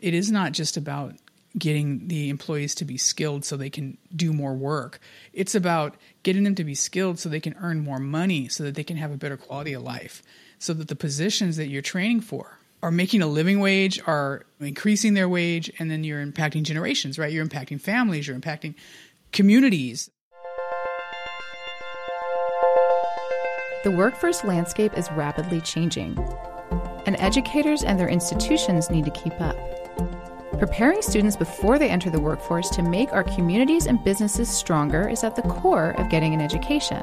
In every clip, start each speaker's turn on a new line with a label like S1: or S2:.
S1: It is not just about getting the employees to be skilled so they can do more work. It's about getting them to be skilled so they can earn more money so that they can have a better quality of life. So that the positions that you're training for are making a living wage, are increasing their wage, and then you're impacting generations, right? You're impacting families, you're impacting communities.
S2: The workforce landscape is rapidly changing, and educators and their institutions need to keep up. Preparing students before they enter the workforce to make our communities and businesses stronger is at the core of getting an education.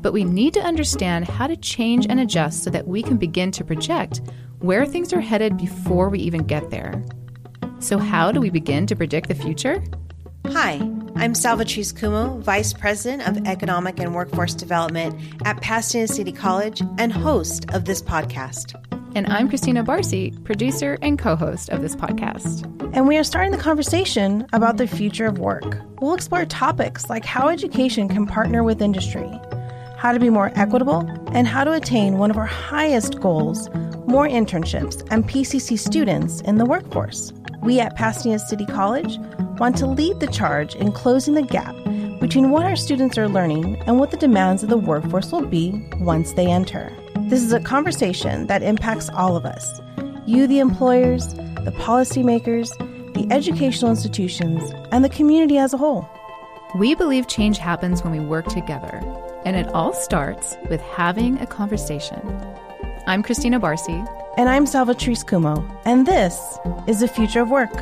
S2: But we need to understand how to change and adjust so that we can begin to project where things are headed before we even get there. So, how do we begin to predict the future?
S3: Hi, I'm Salvatrice Cummo, Vice President of Economic and Workforce Development at Pasadena City College and host of this podcast.
S2: And I'm Christina Barcy, producer and co host of this podcast.
S4: And we are starting the conversation about the future of work. We'll explore topics like how education can partner with industry, how to be more equitable, and how to attain one of our highest goals more internships and PCC students in the workforce. We at Pasadena City College want to lead the charge in closing the gap between what our students are learning and what the demands of the workforce will be once they enter. This is a conversation that impacts all of us you, the employers, the policymakers, the educational institutions, and the community as a whole.
S2: We believe change happens when we work together, and it all starts with having a conversation. I'm Christina Barcy.
S4: And I'm Salvatrice Cummo, and this is the future of work.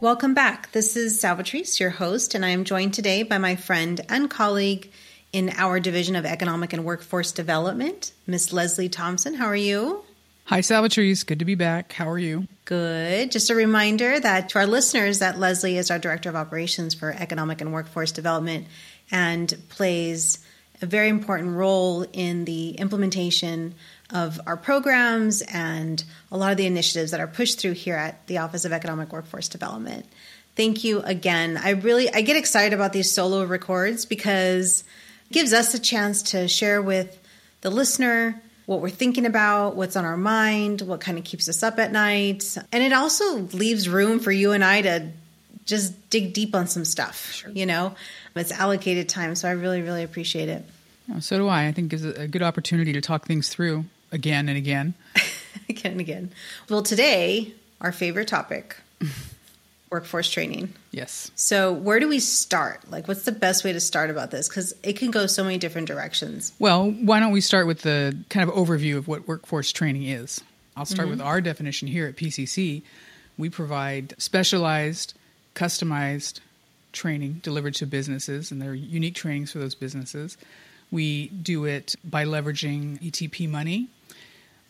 S3: Welcome back. This is Salvatrice, your host, and I am joined today by my friend and colleague, in our Division of Economic and Workforce Development, Miss Leslie Thompson. How are you?
S1: Hi, Salvatrice. Good to be back. How are you?
S3: Good. Just a reminder that to our listeners that Leslie is our Director of Operations for Economic and Workforce Development and plays a very important role in the implementation of our programs and a lot of the initiatives that are pushed through here at the Office of Economic Workforce Development. Thank you again. I really I get excited about these solo records because gives us a chance to share with the listener what we're thinking about, what's on our mind, what kind of keeps us up at night. And it also leaves room for you and I to just dig deep on some stuff, sure. you know? It's allocated time, so I really, really appreciate it.
S1: Yeah, so do I. I think it's a good opportunity to talk things through again and again.
S3: again and again. Well, today, our favorite topic workforce training.
S1: Yes.
S3: So, where do we start? Like, what's the best way to start about this? Because it can go so many different directions.
S1: Well, why don't we start with the kind of overview of what workforce training is? I'll start mm-hmm. with our definition here at PCC. We provide specialized, customized training delivered to businesses, and they're unique trainings for those businesses. We do it by leveraging ETP money.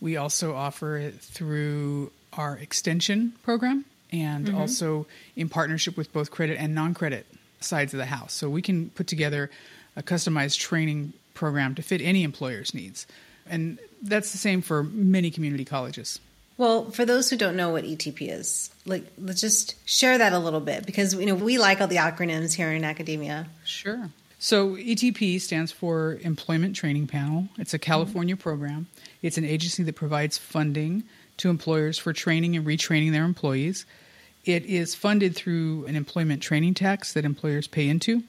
S1: We also offer it through our extension program and mm-hmm. also in partnership with both credit and non credit sides of the house. So we can put together a customized training program to fit any employer's needs. And that's the same for many community colleges.
S3: Well, for those who don't know what ETP is, like let's just share that a little bit because you know we like all the acronyms here in academia.
S1: Sure. So ETP stands for Employment Training Panel. It's a California mm-hmm. program. It's an agency that provides funding to employers for training and retraining their employees. It is funded through an employment training tax that employers pay into,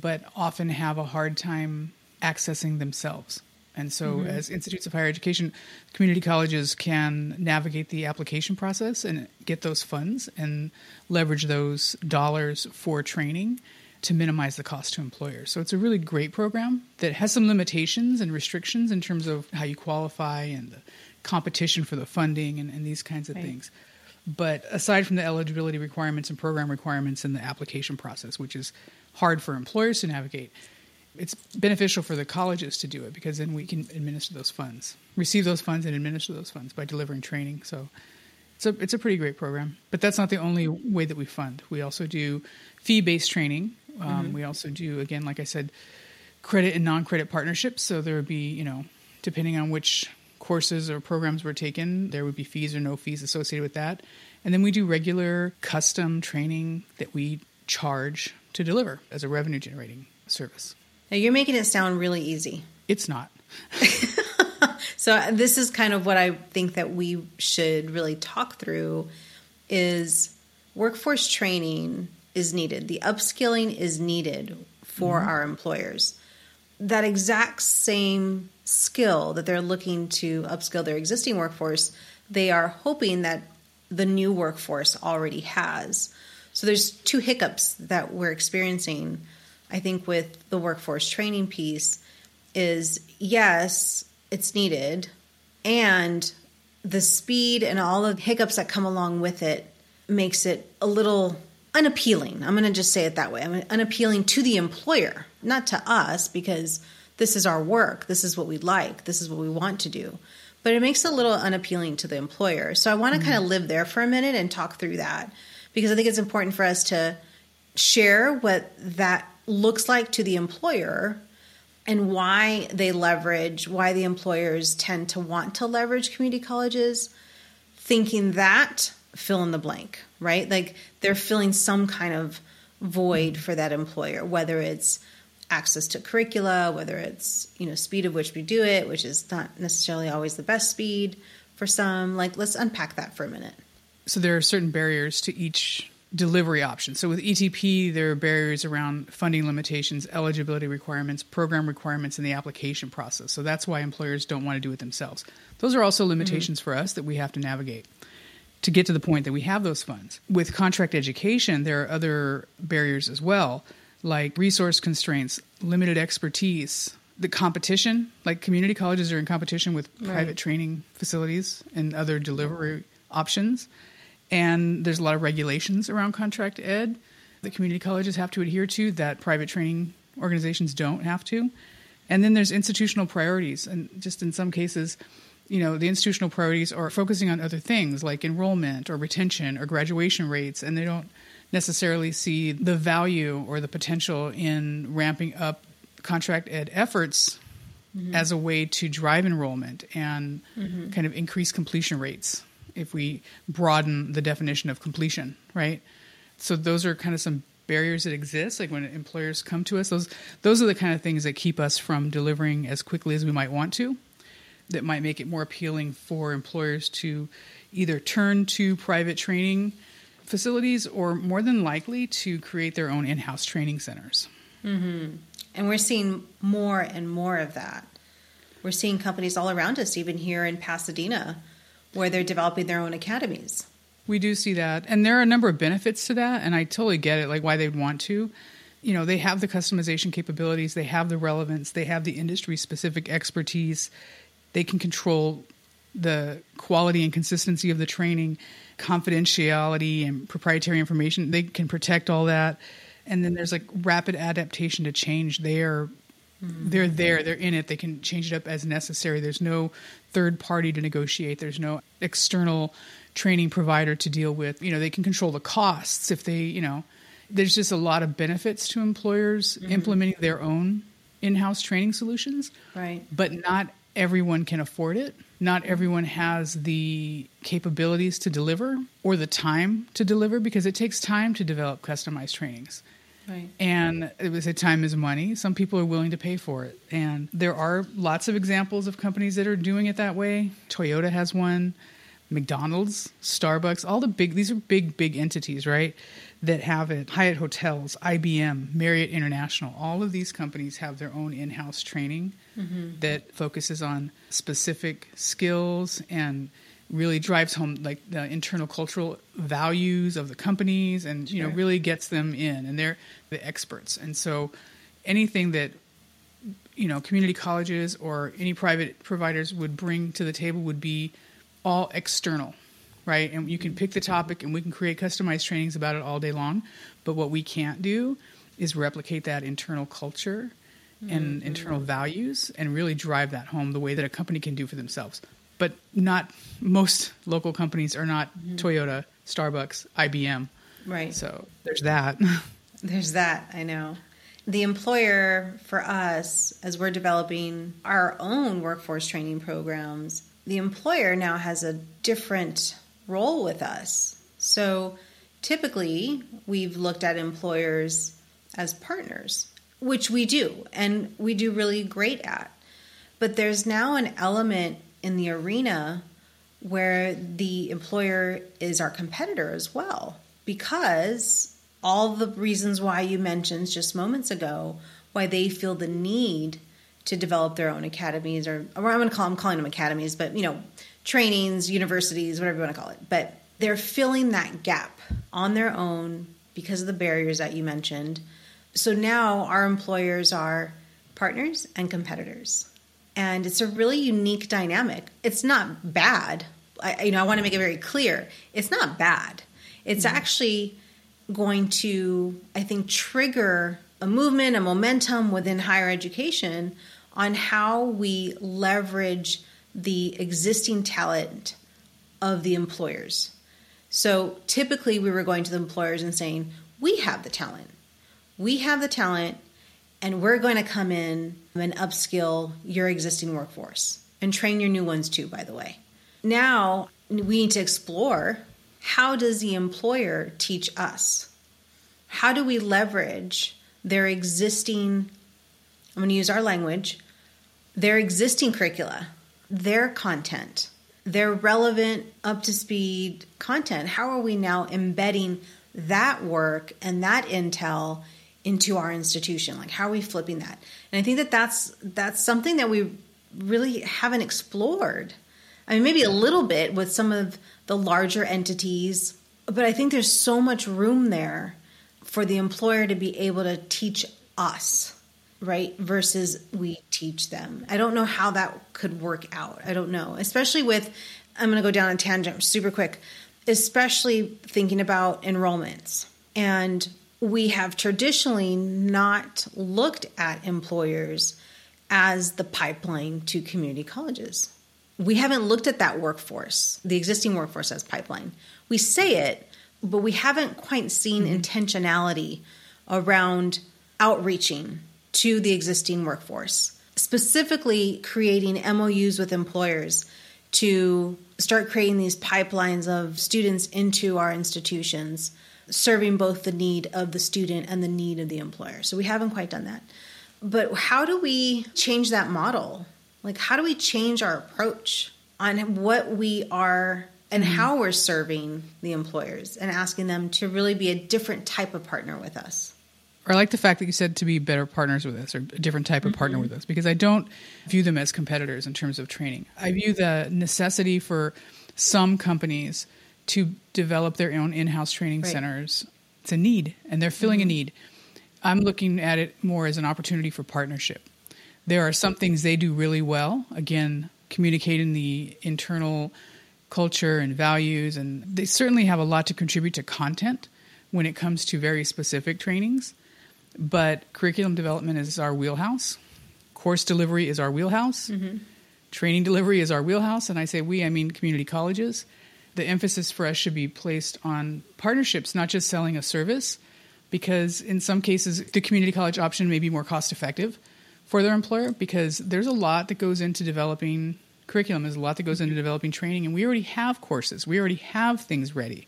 S1: but often have a hard time accessing themselves. And so, mm-hmm. as institutes of higher education, community colleges can navigate the application process and get those funds and leverage those dollars for training to minimize the cost to employers. So, it's a really great program that has some limitations and restrictions in terms of how you qualify and the competition for the funding and, and these kinds of right. things. But aside from the eligibility requirements and program requirements and the application process, which is hard for employers to navigate, it's beneficial for the colleges to do it because then we can administer those funds, receive those funds, and administer those funds by delivering training. So it's a it's a pretty great program. But that's not the only way that we fund. We also do fee based training. Um, mm-hmm. We also do again, like I said, credit and non credit partnerships. So there would be you know depending on which courses or programs were taken, there would be fees or no fees associated with that. And then we do regular custom training that we charge to deliver as a revenue generating service.
S3: Now you're making it sound really easy.
S1: It's not.
S3: so this is kind of what I think that we should really talk through is workforce training is needed. The upskilling is needed for mm-hmm. our employers. That exact same skill that they're looking to upskill their existing workforce, they are hoping that the new workforce already has. So there's two hiccups that we're experiencing, I think, with the workforce training piece is yes, it's needed, and the speed and all the hiccups that come along with it makes it a little unappealing. I'm going to just say it that way. I mean, unappealing to the employer, not to us, because this is our work. This is what we like. This is what we want to do. But it makes it a little unappealing to the employer. So I want to mm-hmm. kind of live there for a minute and talk through that because I think it's important for us to share what that looks like to the employer and why they leverage, why the employers tend to want to leverage community colleges, thinking that fill in the blank, right? Like they're filling some kind of void for that employer, whether it's access to curricula, whether it's, you know, speed of which we do it, which is not necessarily always the best speed for some. Like let's unpack that for a minute.
S1: So there are certain barriers to each delivery option. So with ETP, there are barriers around funding limitations, eligibility requirements, program requirements, and the application process. So that's why employers don't want to do it themselves. Those are also limitations mm-hmm. for us that we have to navigate to get to the point that we have those funds. With contract education, there are other barriers as well, like resource constraints, limited expertise, the competition, like community colleges are in competition with right. private training facilities and other delivery options. And there's a lot of regulations around contract ed that community colleges have to adhere to that private training organizations don't have to. And then there's institutional priorities. And just in some cases, you know, the institutional priorities are focusing on other things like enrollment or retention or graduation rates, and they don't necessarily see the value or the potential in ramping up contract ed efforts mm-hmm. as a way to drive enrollment and mm-hmm. kind of increase completion rates if we broaden the definition of completion, right? So those are kind of some barriers that exist like when employers come to us those those are the kind of things that keep us from delivering as quickly as we might want to that might make it more appealing for employers to either turn to private training facilities or more than likely to create their own in house training centers.
S3: Mm-hmm. And we're seeing more and more of that. We're seeing companies all around us, even here in Pasadena, where they're developing their own academies.
S1: We do see that. And there are a number of benefits to that. And I totally get it, like why they'd want to. You know, they have the customization capabilities, they have the relevance, they have the industry specific expertise they can control the quality and consistency of the training, confidentiality and proprietary information. They can protect all that. And then there's like rapid adaptation to change. They are mm-hmm. they're there, they're in it. They can change it up as necessary. There's no third party to negotiate. There's no external training provider to deal with. You know, they can control the costs if they, you know, there's just a lot of benefits to employers mm-hmm. implementing their own in-house training solutions.
S3: Right.
S1: But not everyone can afford it. Not everyone has the capabilities to deliver or the time to deliver because it takes time to develop customized trainings.
S3: Right.
S1: And it was a time is money. Some people are willing to pay for it. And there are lots of examples of companies that are doing it that way. Toyota has one, McDonald's, Starbucks, all the big these are big, big entities, right? that have it. Hyatt Hotels, IBM, Marriott International, all of these companies have their own in house training mm-hmm. that focuses on specific skills and really drives home like the internal cultural values of the companies and you know really gets them in and they're the experts and so anything that you know community colleges or any private providers would bring to the table would be all external right? And you can pick the topic and we can create customized trainings about it all day long. But what we can't do is replicate that internal culture and mm-hmm. internal values and really drive that home the way that a company can do for themselves. But not most local companies are not mm-hmm. Toyota, Starbucks, IBM.
S3: Right.
S1: So there's that.
S3: there's that, I know. The employer for us, as we're developing our own workforce training programs, the employer now has a different role with us. So typically, we've looked at employers as partners, which we do, and we do really great at. But there's now an element in the arena where the employer is our competitor as well because all the reasons why you mentioned just moments ago why they feel the need to develop their own academies or, or I'm going to call I'm calling them academies but you know trainings universities whatever you want to call it but they're filling that gap on their own because of the barriers that you mentioned so now our employers are partners and competitors. And it's a really unique dynamic. It's not bad. I, you know i want to make it very clear. It's not bad. It's mm-hmm. actually going to i think trigger a movement a momentum within higher education on how we leverage the existing talent of the employers. So typically we were going to the employers and saying we have the talent we have the talent and we're going to come in and upskill your existing workforce and train your new ones too by the way. Now we need to explore how does the employer teach us? How do we leverage their existing i'm going to use our language their existing curricula their content their relevant up to speed content? How are we now embedding that work and that intel into our institution like how are we flipping that? And i think that that's that's something that we really haven't explored. I mean maybe a little bit with some of the larger entities but i think there's so much room there for the employer to be able to teach us right versus we teach them. I don't know how that could work out. I don't know. Especially with i'm going to go down a tangent super quick especially thinking about enrollments. And we have traditionally not looked at employers as the pipeline to community colleges. We haven't looked at that workforce, the existing workforce as pipeline. We say it, but we haven't quite seen mm-hmm. intentionality around outreaching to the existing workforce, specifically creating MOUs with employers to start creating these pipelines of students into our institutions serving both the need of the student and the need of the employer. So we haven't quite done that. But how do we change that model? Like, how do we change our approach on what we are and mm-hmm. how we're serving the employers and asking them to really be a different type of partner with us?
S1: Or I like the fact that you said to be better partners with us or a different type of mm-hmm. partner with us because I don't view them as competitors in terms of training. I view the necessity for some companies to develop their own in-house training right. centers. It's a need, and they're filling mm-hmm. a need. I'm looking at it more as an opportunity for partnership. There are some things they do really well. Again, communicating the internal culture and values, and they certainly have a lot to contribute to content when it comes to very specific trainings. But curriculum development is our wheelhouse. Course delivery is our wheelhouse. Mm-hmm. Training delivery is our wheelhouse. And I say we, I mean community colleges the emphasis for us should be placed on partnerships, not just selling a service, because in some cases, the community college option may be more cost effective for their employer because there's a lot that goes into developing curriculum, there's a lot that goes into developing training, and we already have courses, we already have things ready.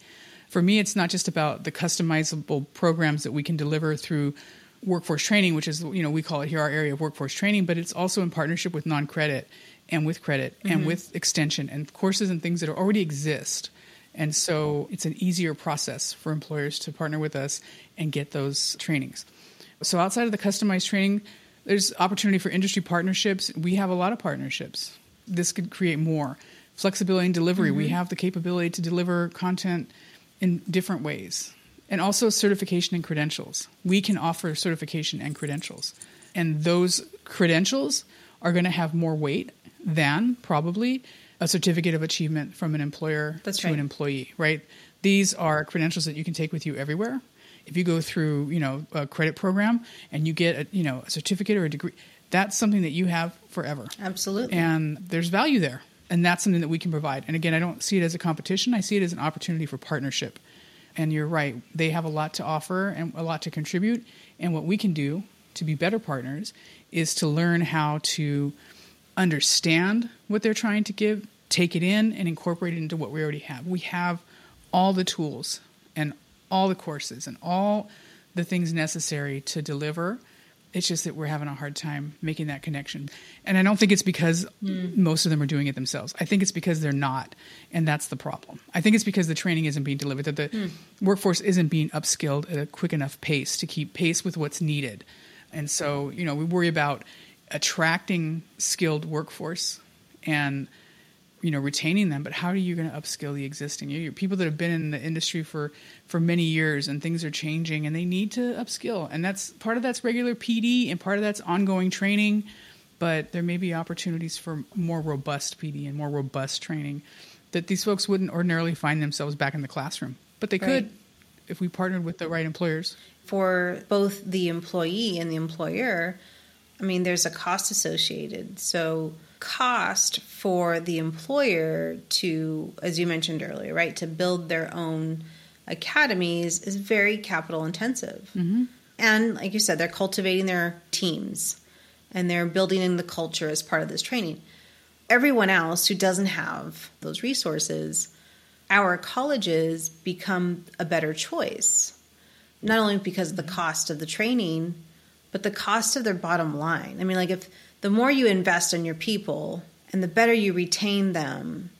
S1: For me, it's not just about the customizable programs that we can deliver through workforce training, which is, you know, we call it here our area of workforce training, but it's also in partnership with non credit and with credit mm-hmm. and with extension and courses and things that already exist. And so it's an easier process for employers to partner with us and get those trainings. So outside of the customized training, there's opportunity for industry partnerships. We have a lot of partnerships. This could create more flexibility in delivery. Mm-hmm. We have the capability to deliver content in different ways. And also certification and credentials. We can offer certification and credentials. And those credentials are going to have more weight than probably a certificate of achievement from an employer
S3: That's
S1: to
S3: right.
S1: an employee, right? These are credentials that you can take with you everywhere. If you go through, you know, a credit program and you get a, you know, a certificate or a degree, that's something that you have forever.
S3: Absolutely.
S1: And there's value there. And that's something that we can provide. And again, I don't see it as a competition. I see it as an opportunity for partnership. And you're right. They have a lot to offer and a lot to contribute. And what we can do to be better partners is to learn how to understand what they're trying to give, take it in, and incorporate it into what we already have. We have all the tools and all the courses and all the things necessary to deliver It's just that we're having a hard time making that connection. And I don't think it's because mm. most of them are doing it themselves. I think it's because they're not. And that's the problem. I think it's because the training isn't being delivered, that the mm. workforce isn't being upskilled at a quick enough pace to keep pace with what's needed. And so, you know, we worry about attracting skilled workforce and you know retaining them but how are you going to upskill the existing? You people that have been in the industry for for many years and things are changing and they need to upskill. And that's part of that's regular pd and part of that's ongoing training but there may be opportunities for more robust pd and more robust training that these folks wouldn't ordinarily find themselves back in the classroom. But they right. could if we partnered with the right employers.
S3: For both the employee and the employer i mean there's a cost associated so cost for the employer to, as you mentioned earlier, right, to build their own academies is very capital intensive. Mm-hmm. And like you said, they're cultivating their teams and they're building in the culture as part of this training. Everyone else who doesn't have those resources, our colleges become a better choice. Not only because of the cost of the training, but the cost of their bottom line. I mean, like if the more you invest in your people and the better you retain them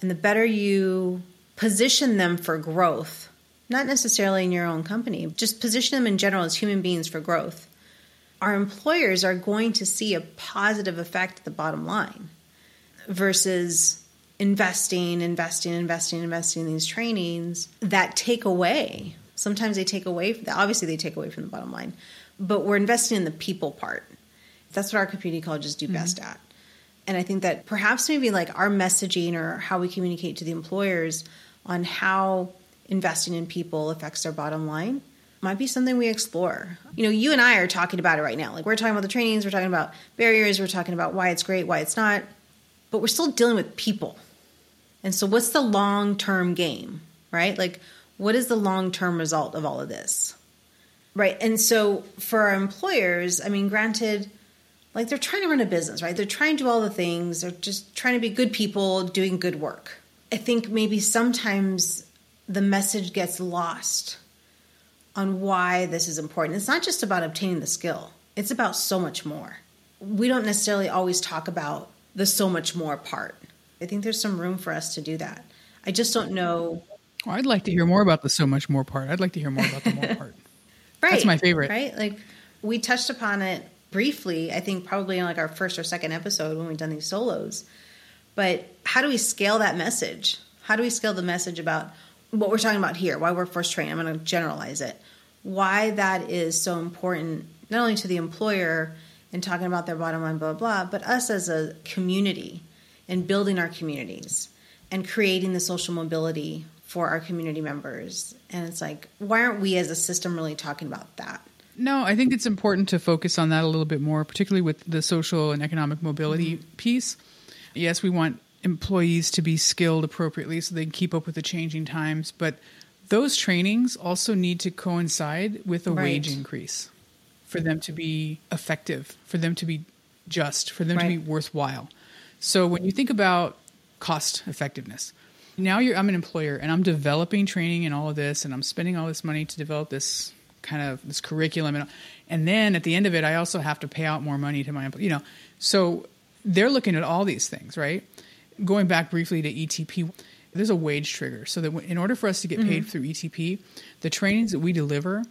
S3: and the better you position them for growth, not necessarily in your own company, just position them in general as human beings for growth, our employers are going to see a positive effect at the bottom line versus investing, investing, investing, investing in these trainings that take away. Sometimes they take away, obviously, they take away from the bottom line, but we're investing in the people part that's what our community colleges do mm-hmm. best at. And I think that perhaps maybe like our messaging or how we communicate to the employers on how investing in people affects their bottom line might be something we explore. You know, you and I are talking about it right now. Like we're talking about the trainings, we're talking about barriers, we're talking about why it's great, why it's not, but we're still dealing with people. And so what's the long-term game, right? Like what is the long-term result of all of this? Right? And so for our employers, I mean, granted, like they're trying to run a business, right? They're trying to do all the things. They're just trying to be good people doing good work. I think maybe sometimes the message gets lost on why this is important. It's not just about obtaining the skill, it's about so much more. We don't necessarily always talk about the so much more part. I think there's some room for us to do that. I just don't know.
S1: Well, I'd like to hear more about the so much more part. I'd like to hear more about the more part. Right. That's my favorite.
S3: Right? Like we touched upon it briefly, I think probably in like our first or second episode when we've done these solos. But how do we scale that message? How do we scale the message about what we're talking about here? Why workforce training? I'm going to generalize it. Why that is so important, not only to the employer and talking about their bottom line, blah, blah, blah, but us as a community and building our communities and creating the social mobility for our community members. And it's like, why aren't we as a system really talking about that?
S1: No, I think it's important to focus on that a little bit more, particularly with the social and economic mobility mm-hmm. piece. Yes, we want employees to be skilled appropriately so they can keep up with the changing times, but those trainings also need to coincide with a right. wage increase for them to be effective, for them to be just, for them right. to be worthwhile. So when you think about cost effectiveness, now I'm an employer and I'm developing training and all of this, and I'm spending all this money to develop this kind of this curriculum and and then at the end of it I also have to pay out more money to my you know so they're looking at all these things right going back briefly to ETP there's a wage trigger so that in order for us to get paid mm-hmm. through ETP the trainings that we deliver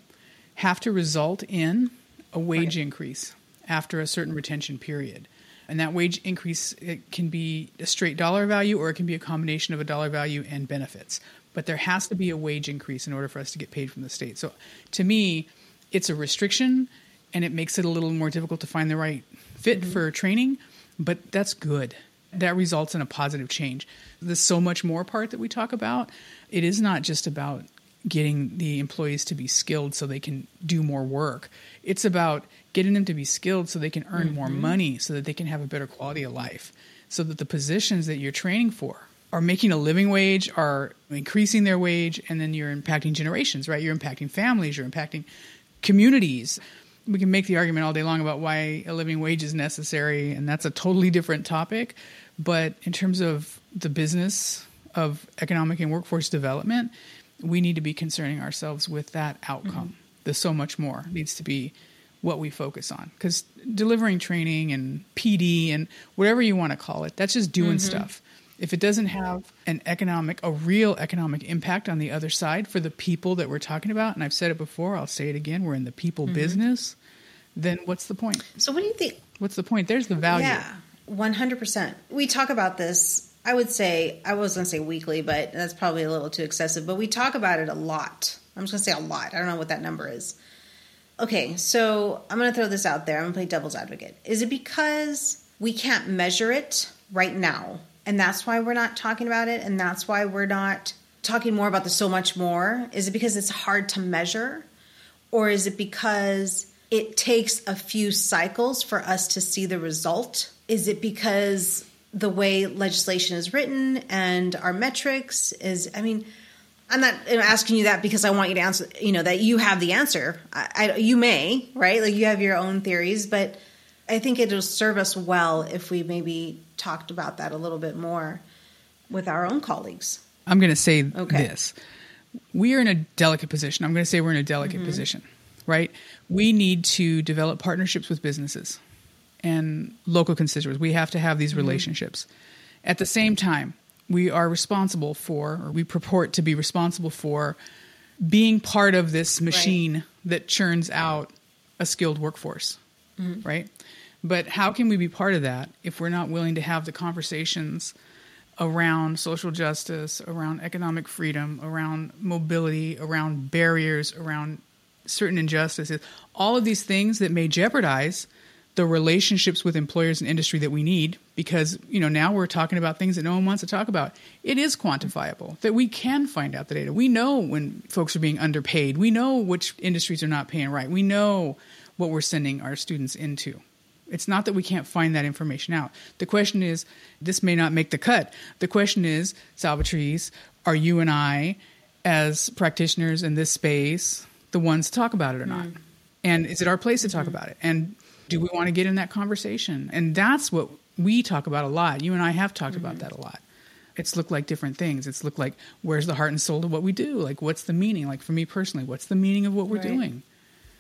S1: have to result in a wage right. increase after a certain retention period and that wage increase it can be a straight dollar value or it can be a combination of a dollar value and benefits but there has to be a wage increase in order for us to get paid from the state. So to me, it's a restriction and it makes it a little more difficult to find the right fit mm-hmm. for training, but that's good. That results in a positive change. The so much more part that we talk about, it is not just about getting the employees to be skilled so they can do more work. It's about getting them to be skilled so they can earn mm-hmm. more money so that they can have a better quality of life. So that the positions that you're training for are making a living wage, are increasing their wage, and then you're impacting generations, right? You're impacting families, you're impacting communities. We can make the argument all day long about why a living wage is necessary, and that's a totally different topic. But in terms of the business of economic and workforce development, we need to be concerning ourselves with that outcome. Mm-hmm. There's so much more needs to be what we focus on because delivering training and PD and whatever you want to call it, that's just doing stuff. If it doesn't have an economic, a real economic impact on the other side for the people that we're talking about, and I've said it before, I'll say it again, we're in the people business, then what's the point?
S3: So, what do you think?
S1: What's the point? There's the value.
S3: Yeah, one hundred percent. We talk about this. I would say I was to say weekly, but that's probably a little too excessive. But we talk about it a lot. I'm just going to say a lot. I don't know what that number is. Okay, so I'm going to throw this out there. I'm to play devil's advocate. Is it because we can't measure it right now, and that's why we're not talking about it, and that's why we're not talking more about the so much more? Is it because it's hard to measure, or is it because it takes a few cycles for us to see the result? Is it because the way legislation is written and our metrics is, I mean, I'm not asking you that because I want you to answer, you know, that you have the answer. I, I, you may, right? Like you have your own theories, but I think it'll serve us well if we maybe talked about that a little bit more with our own colleagues.
S1: I'm going to say
S3: Okay.
S1: this. We are in a delicate position. I'm going to say we're in a delicate
S3: Mm-hmm.
S1: position, right? We need to develop partnerships with businesses and local constituents. We have to have
S3: Mm-hmm.
S1: these relationships. At the same time, we are responsible for, or we purport to be responsible for, being part of this machine that churns out a skilled workforce,
S3: Mm-hmm.
S1: right? But how can we be part of that if we're not willing to have the conversations around social justice, around economic freedom, around mobility, around barriers, around certain injustices, all of these things that may jeopardize the relationships with employers and industry that we need because you know now we're talking about things that no one wants to talk about it is quantifiable that we can find out the data we know when folks are being underpaid we know which industries are not paying right we know what we're sending our students into it's not that we can't find that information out. The question is, this may not make the cut. The question is, Salvatrice, are you and I, as practitioners in this space, the ones to talk about it or not? Mm. And is it our place to talk mm. about it? And do we want to get in that conversation? And that's what we talk about a lot. You and I have talked about mm-hmm. that a lot. It's looked like different things. It's looked like where's the heart and soul of what we do? Like what's the meaning? Like for me personally, what's the meaning of what we're
S3: Right.
S1: doing?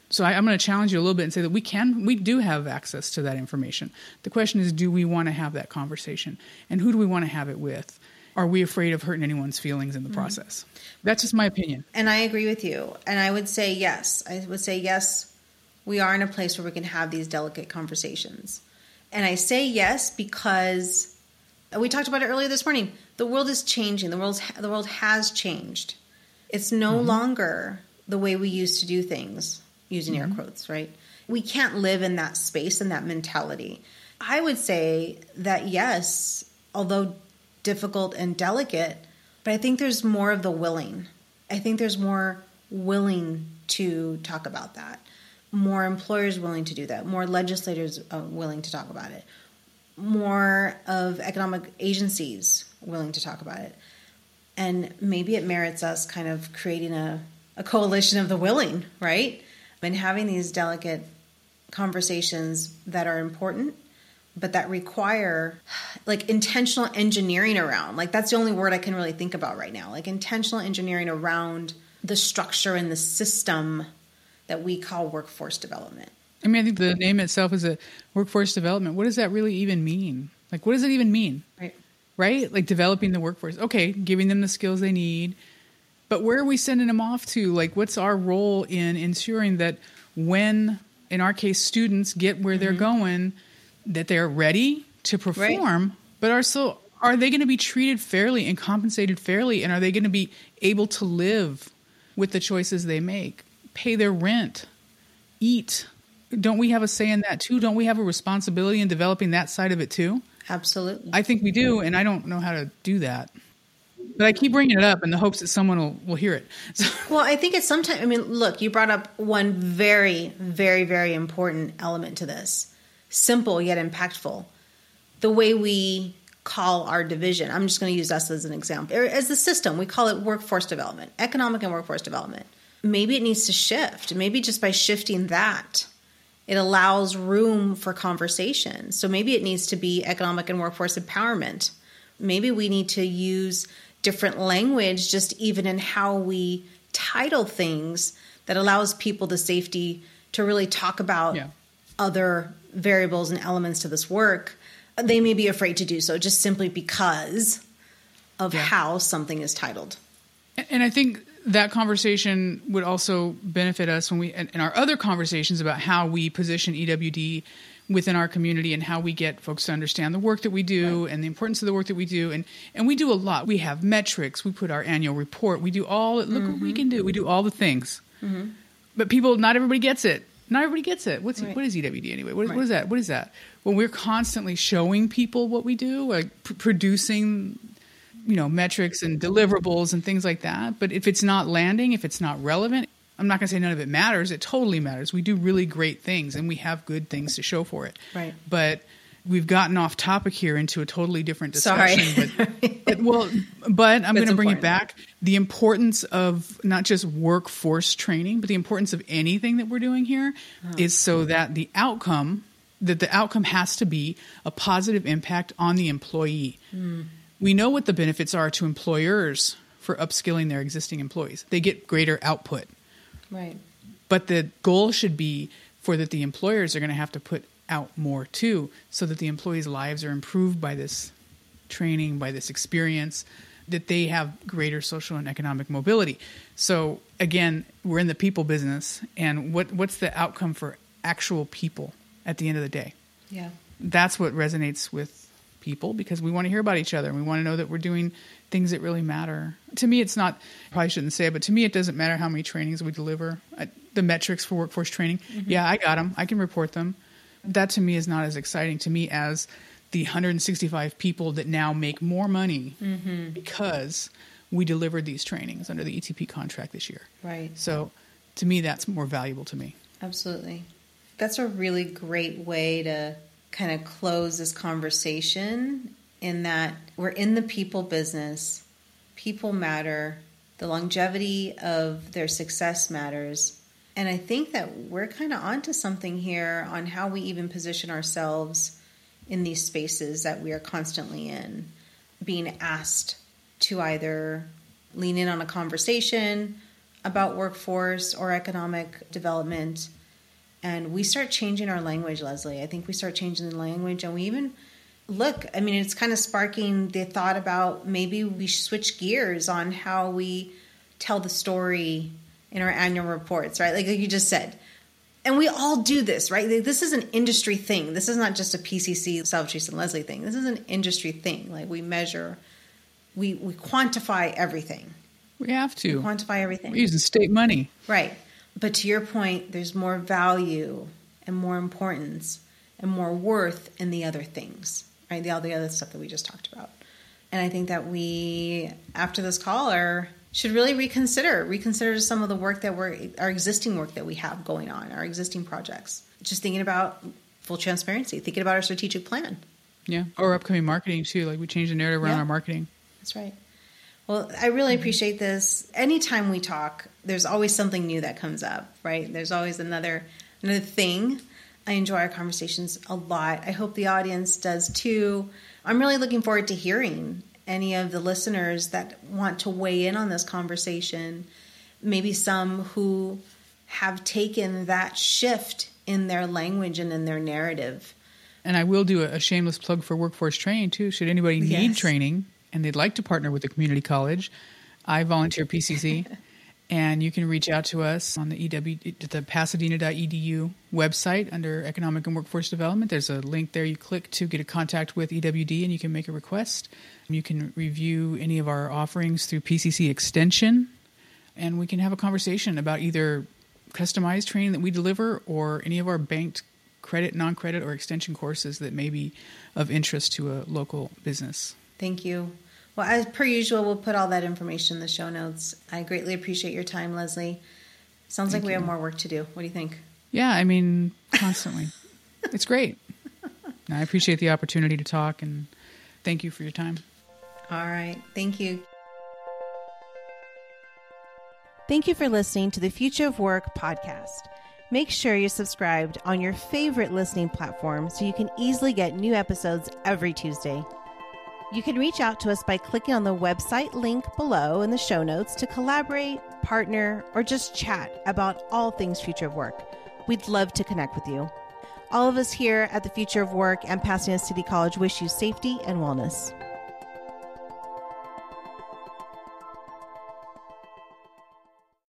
S1: So I, I'm going to challenge you a little bit and say that we can, we do have access to that information. The question is, do we want to have that conversation, and who do we want to have it with? Are we afraid of hurting anyone's feelings in the mm-hmm. process? That's just my opinion.
S3: And I agree with you. And I would say yes. I would say yes, we are in a place where we can have these delicate conversations. And I say yes because uh, we talked about it earlier this morning. The world is changing. The world's the world has changed. It's no mm-hmm. longer the way we used to do things, using air mm-hmm. quotes, right? We can't live in that space and that mentality. I would say that yes, although difficult and delicate, but I think there's more of the willing. I think there's more willing to talk about that. More employers willing to do that. More legislators uh, willing to talk about it. More of economic agencies willing to talk about it. And maybe it merits us kind of creating a, a coalition of the willing, right? And having these delicate conversations that are important but that require like intentional engineering around like that's the only word i can really think about right now like intentional engineering around the structure and the system that we call workforce development
S1: I mean, I think the name itself is a workforce development. What does that really even mean? Like, what does it even mean?
S3: right
S1: right? Like developing the workforce. Okay, giving them the skills they need. But where are we sending them off to? Like, what's our role in ensuring that when, in our case, students get where they're mm-hmm. going, that they're ready to perform, but are so are they going to be treated fairly and compensated fairly, and are they going to be able to live with the choices they make, pay their rent, eat? Don't we have a say in that too? Don't we have a responsibility in developing that side of it too?
S3: absolutely
S1: I think we do, and I don't know how to do that. But I keep bringing it up in the hopes that someone will, will hear it. So,
S3: Well, I think it's sometimes. I mean, look, you brought up one very, very, very important element to this. Simple yet impactful. The way we call our division. I'm just going to use us as an example. Er, as the system, we call it workforce development, economic and workforce development. Maybe it needs to shift. Maybe just by shifting that, it allows room for conversation. So maybe it needs to be economic and workforce empowerment. Maybe we need to use different language just even in how we title things that allows people the safety to really talk about
S1: Yeah.
S3: other variables and elements to this work, they may be afraid to do so just simply because of
S1: Yeah.
S3: how something is titled.
S1: And I think that conversation would also benefit us when we, in our other conversations about how we position EWD within our community and how we get folks to understand the work that we do and the importance of the work that we do. And, and we do a lot. We have metrics. We put our annual report. We do all, look what we mm-hmm. can do. We do all the things. Mm-hmm. But people, not everybody gets it. Not everybody gets it. What's
S3: Right.
S1: what is EWD anyway? What,
S3: Right.
S1: what is that? What is that? Well, we're constantly showing people what we do, like pr- producing you know metrics and deliverables and things like that. But if it's not landing if it's not relevant i'm not going to say none of it matters. It totally matters. We do really great things and we have good things to show for it.
S3: Right.
S1: but we've gotten off topic here into a totally different
S3: Sorry.
S1: discussion but, but well but i'm going to bring
S3: important.
S1: it back the importance of not just workforce training but the importance of anything that we're doing here is so that the outcome that the outcome has to be a positive impact on the employee hmm. We know what the benefits are to employers for upskilling their existing employees. They get greater output.
S3: Right.
S1: But the goal should be for that the employers are going to have to put out more too so that the employees' lives are improved by this training, by this experience, that they have greater social and economic mobility. So again, we're in the people business and what what's the outcome for actual people at the end of the day?
S3: Yeah.
S1: that's what resonates with people because we want to hear about each other and we want to know that we're doing things that really matter. To me, it's not, probably shouldn't say it, but to me, it doesn't matter how many trainings we deliver. The metrics for workforce training, mm-hmm. yeah, I got them. I can report them. That to me is not as exciting to me as the 165 people that now make more money mm-hmm. because we delivered these trainings under the ETP contract this year.
S3: Right.
S1: So to me, that's more valuable to me.
S3: Absolutely. That's a really great way to kind of close this conversation in that we're in the people business. People matter. The longevity of their success matters. And I think that we're kind of onto something here on how we even position ourselves in these spaces that we are constantly in, being asked to either lean in on a conversation about workforce or economic development. And we start changing our language, Leslie. I think we start changing the language, and we even look. I mean, it's kind of sparking the thought about maybe we switch gears on how we tell the story in our annual reports, right? Like you just said. And we all do this, right? Like, This is an industry thing. This is not just a PCC, Salvatrice and Leslie thing. This is an industry thing. Like we measure, we we quantify everything.
S1: We have to.
S3: Quantify everything.
S1: We're using state money.
S3: Right. But to your point, there's more value and more importance and more worth in the other things, right? The, all the other stuff that we just talked about. And I think that we, after this call, are should really reconsider reconsider some of the work that we're our existing work that we have going on, our existing projects. Just thinking about full transparency, thinking about our strategic plan.
S1: Yeah. Or upcoming marketing too. Like we changed the narrative around
S3: Yeah.
S1: our marketing.
S3: That's right. Well, I really mm-hmm. appreciate this. Anytime we talk, there's always something new that comes up, right? There's always another another thing. I enjoy our conversations a lot. I hope the audience does too. I'm really looking forward to hearing any of the listeners that want to weigh in on this conversation. Maybe some who have taken that shift in their language and in their narrative.
S1: And I will do a, a shameless plug for workforce training too. Should anybody need
S3: Yes.
S1: training and they'd like to partner with the community college, I volunteer PCC, and you can reach out to us on the EW the Pasadena.edu website under Economic and Workforce Development. There's a link there you click to get a contact with EWD, and you can make a request. You can review any of our offerings through PCC Extension, and we can have a conversation about either customized training that we deliver or any of our banked credit, non credit, or extension courses that may be of interest to a local business.
S3: Thank you. Well, as per usual, we'll put all that information in the show notes. I greatly appreciate your time, Leslie. Sounds like we have more work to do. What do you think?
S1: Yeah, I mean, constantly. it's great. I appreciate the opportunity to talk and thank you for your time.
S3: All right. Thank you.
S4: Thank you for listening to the Future of Work podcast. Make sure you're subscribed on your favorite listening platform so you can easily get new episodes every Tuesday. You can reach out to us by clicking on the website link below in the show notes to collaborate, partner, or just chat about all things Future of Work.
S3: We'd love to connect with you. All of us here at the Future of Work and Pasadena City College wish you safety and wellness.